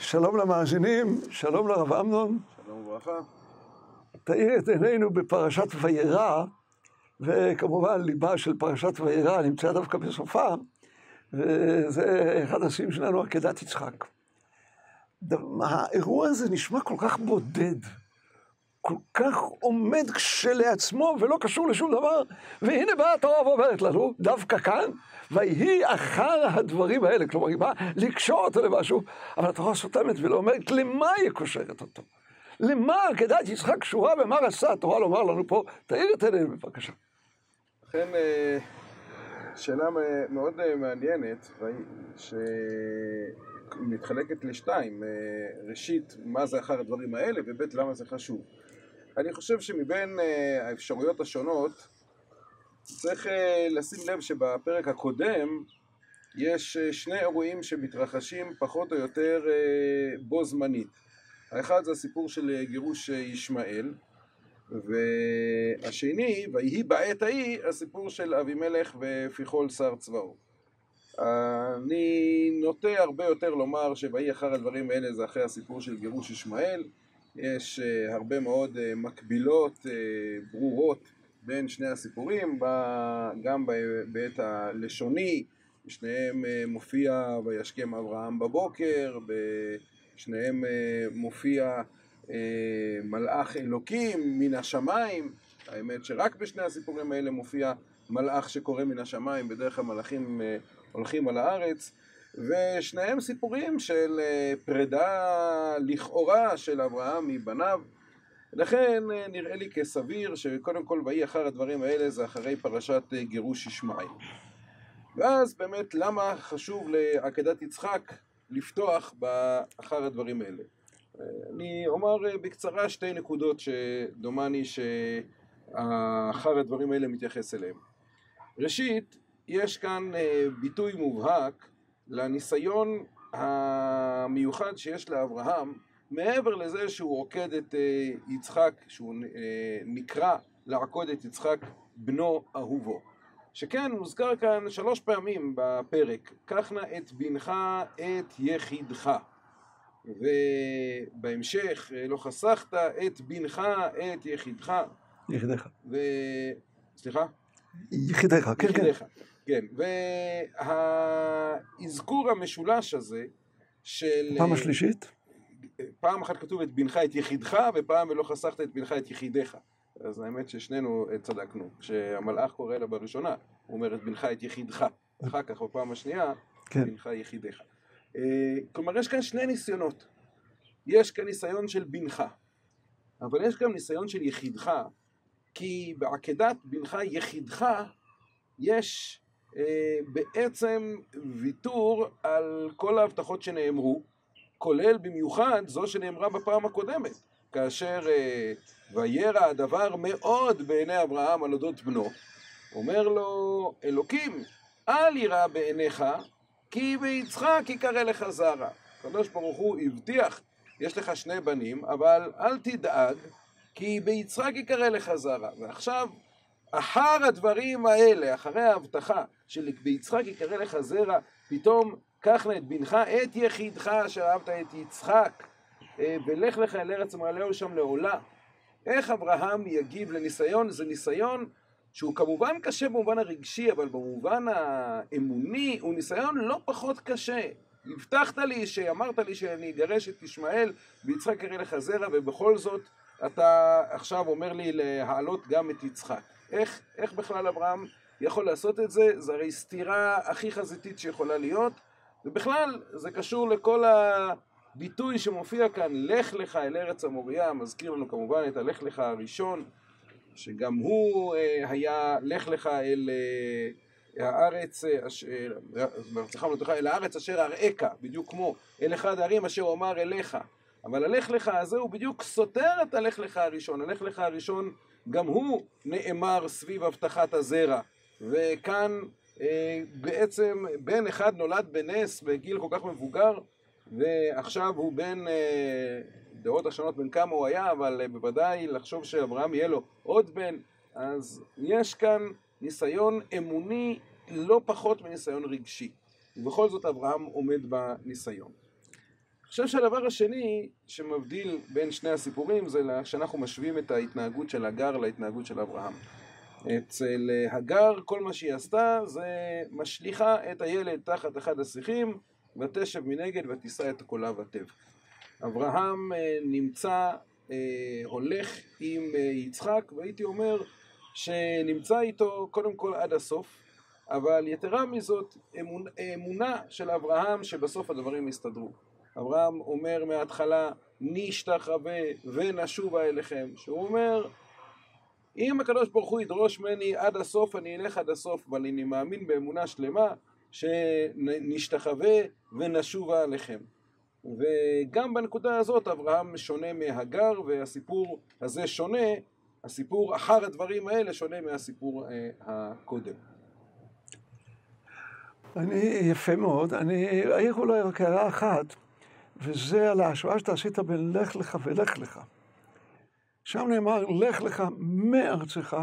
שלום למאזינים, שלום לרב אמנון. שלום וברכה. תאיר את עינינו בפרשת וירא, וכמובן ליבה של פרשת וירא נמצא דווקא בסופה, וזה אחד השיאים שלנו, עקדת יצחק. האירוע הזה נשמע כל כך בודד, כל כך עומד כשלעצמו ולא קשור לשום דבר, והנה באה התורה ועוברת לנו, דווקא כאן, ויהי אחר הדברים האלה, כלומר היא באה לקשור אותו למשהו, אבל התורה סותמת ולא אומרת למה היא קושרת אותו. למה עקדת יצחק קשורה ומה רצה התורה לומר לנו פה? תאיר את עינינו בבקשה. לכן שאלה מאוד מעניינת, שמתחלקת לשתיים, ראשית, מה זה אחר הדברים האלה, וב' למה זה חשוב. אני חושב שמבין האפשרויות השונות, צריך לשים לב שבפרק הקודם יש שני אירועים שמתרחשים פחות או יותר בו זמנית. האחד זה הסיפור של גירוש ישמעאל, והשני, ויהי בעת ההיא, הסיפור של אבימלך ופיכול שר צבאו. אני נוטה הרבה יותר לומר שויהי אחר הדברים האלה זה אחרי הסיפור של גירוש ישמעאל. יש הרבה מאוד מקבילות ברורות בין שני הסיפורים, גם בהיבט הלשוני, בשניהם מופיע וישכם אברהם בבוקר, בשניהם מופיע מלאך אלוקים מן השמיים, האמת שרק בשני הסיפורים האלה מופיע מלאך שקורא מן השמיים, בדרך כלל מלאכים הולכים על הארץ, ושניהם סיפורים של פרידה לכאורה של אברהם מבניו, לכן נראה לי כסביר שקודם כל ויהי אחר הדברים האלה זה אחרי פרשת גירוש ישמעאל. ואז באמת למה חשוב לעקדת יצחק לפתוח באחר הדברים האלה? אני אומר בקצרה שתי נקודות שדומני שאחר הדברים האלה מתייחס אליהם. ראשית, יש כאן ביטוי מובהק לניסיון המיוחד שיש לאברהם מעבר לזה שהוא עוקד את יצחק, שהוא נקרא לעקוד את יצחק בנו אהובו. שכן מוזכר כאן שלוש פעמים בפרק, קח נא את בנך את יחידך. ובהמשך לא חסכת את בנך את יחידך. יחידך. ו... סליחה? יחידך, כן, כן. יחידך, כן. והאזכור המשולש הזה של... פעם השלישית? פעם אחת כתוב את בנך את יחידך, ופעם ולא חסכת את בנך את יחידך. אז האמת ששנינו צדקנו. כשהמלאך קורא לה בראשונה, הוא אומר את בנך את יחידך. אחר כך בפעם השנייה, כן. בנך יחידך. כלומר, יש כאן שני ניסיונות. יש כאן ניסיון של בנך, אבל יש גם ניסיון של יחידך, כי בעקדת בנך יחידך יש אה, בעצם ויתור על כל ההבטחות שנאמרו, כולל במיוחד זו שנאמרה בפעם הקודמת, כאשר אה, וירא הדבר מאוד בעיני אברהם על אודות בנו, אומר לו אלוקים, אל ירא בעיניך כי ביצחק יקרא לך זרע. הקדוש ברוך הוא הבטיח, יש לך שני בנים, אבל אל תדאג, כי ביצחק יקרא לך זרע. ועכשיו, אחר הדברים האלה, אחרי ההבטחה של ביצחק יקרא לך זרע, פתאום קח נא את בנך, את יחידך אשר אהבת את יצחק, ולך לך אל ארץ מעלהו שם לעולה. איך אברהם יגיב לניסיון? זה ניסיון שהוא כמובן קשה במובן הרגשי, אבל במובן האמוני הוא ניסיון לא פחות קשה. הבטחת לי, שאמרת לי שאני אגרש את ישמעאל ויצחק יראה לך זרע, ובכל זאת אתה עכשיו אומר לי להעלות גם את יצחק. איך, איך בכלל אברהם יכול לעשות את זה? זה הרי סתירה הכי חזיתית שיכולה להיות, ובכלל זה קשור לכל הביטוי שמופיע כאן, לך לך אל ארץ המוריה, מזכיר לנו כמובן את הלך לך הראשון, שגם הוא היה לך לך אל הארץ, סליחה, אל הארץ אשר אראך, בדיוק כמו אל אחד הערים אשר אומר אליך. אבל הלך לך הזה הוא בדיוק סותר את הלך לך הראשון. הלך לך הראשון גם הוא נאמר סביב הבטחת הזרע. וכאן אה, בעצם בן אחד נולד בנס בגיל כל כך מבוגר, ועכשיו הוא בן... אה, דעות השונות בין כמה הוא היה, אבל uh, בוודאי לחשוב שאברהם יהיה לו עוד בן, אז יש כאן ניסיון אמוני לא פחות מניסיון רגשי. ובכל זאת אברהם עומד בניסיון. חושב שהדבר השני שמבדיל בין שני הסיפורים זה שאנחנו משווים את ההתנהגות של הגר להתנהגות של אברהם. אצל הגר כל מה שהיא עשתה זה משליכה את הילד תחת אחד השיחים ותשב מנגד ותישא את קולה ותב. אברהם אה, נמצא, אה, הולך עם אה, יצחק והייתי אומר שנמצא איתו קודם כל עד הסוף אבל יתרה מזאת אמונה של אברהם שבסוף הדברים יסתדרו. אברהם אומר מההתחלה נשתחווה ונשובה אליכם שהוא אומר אם הקדוש ברוך הוא ידרוש ממני עד הסוף אני אלך עד הסוף אבל אני מאמין באמונה שלמה שנשתחווה ונשובה עליכם וגם בנקודה הזאת אברהם שונה מהגר והסיפור הזה שונה הסיפור אחר הדברים האלה שונה מהסיפור אה, הקודם אני, יפה מאוד. אני אעיר אולי רק הערה אחת, וזה על ההשוואה שאתה עשית בין לך לך ולך לך. שם נאמר, לך לך מארצך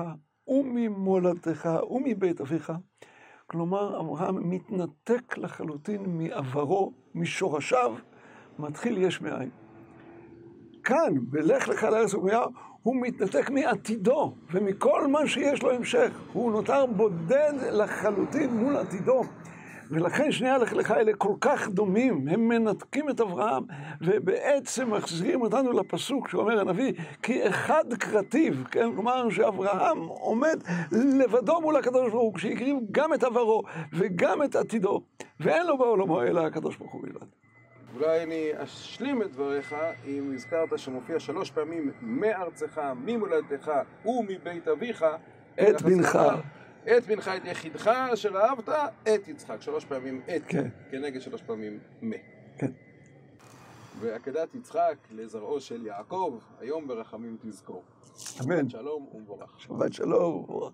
וממולדתך ומבית אביך. כלומר, אברהם מתנתק לחלוטין מעברו, משורשיו, מתחיל יש מאין. כאן, בלך לך לארץ ומיה, הוא מתנתק מעתידו ומכל מה שיש לו המשך. הוא נותר בודד לחלוטין מול עתידו. ולכן שני הלך האלה כל כך דומים, הם מנתקים את אברהם, ובעצם מחזירים אותנו לפסוק שאומר הנביא, כי אחד קרטיב, כן? כלומר שאברהם עומד לבדו מול הקדוש ברוך הוא, כשהקריב גם את עברו וגם את עתידו, ואין לו בעולמו אלא הקדוש ברוך הוא בלבד. אולי אני אשלים את דבריך אם הזכרת שמופיע שלוש פעמים מארצך, ממולדתך ומבית אביך את בנך. את בנך את יחידך אשר אהבת, את יצחק. שלוש פעמים את, כן. כנגד שלוש פעמים מ. כן. ועקדת יצחק לזרעו של יעקב, היום ברחמים תזכור. אמן. שלום ומבורך. שבת שלום ומבורך.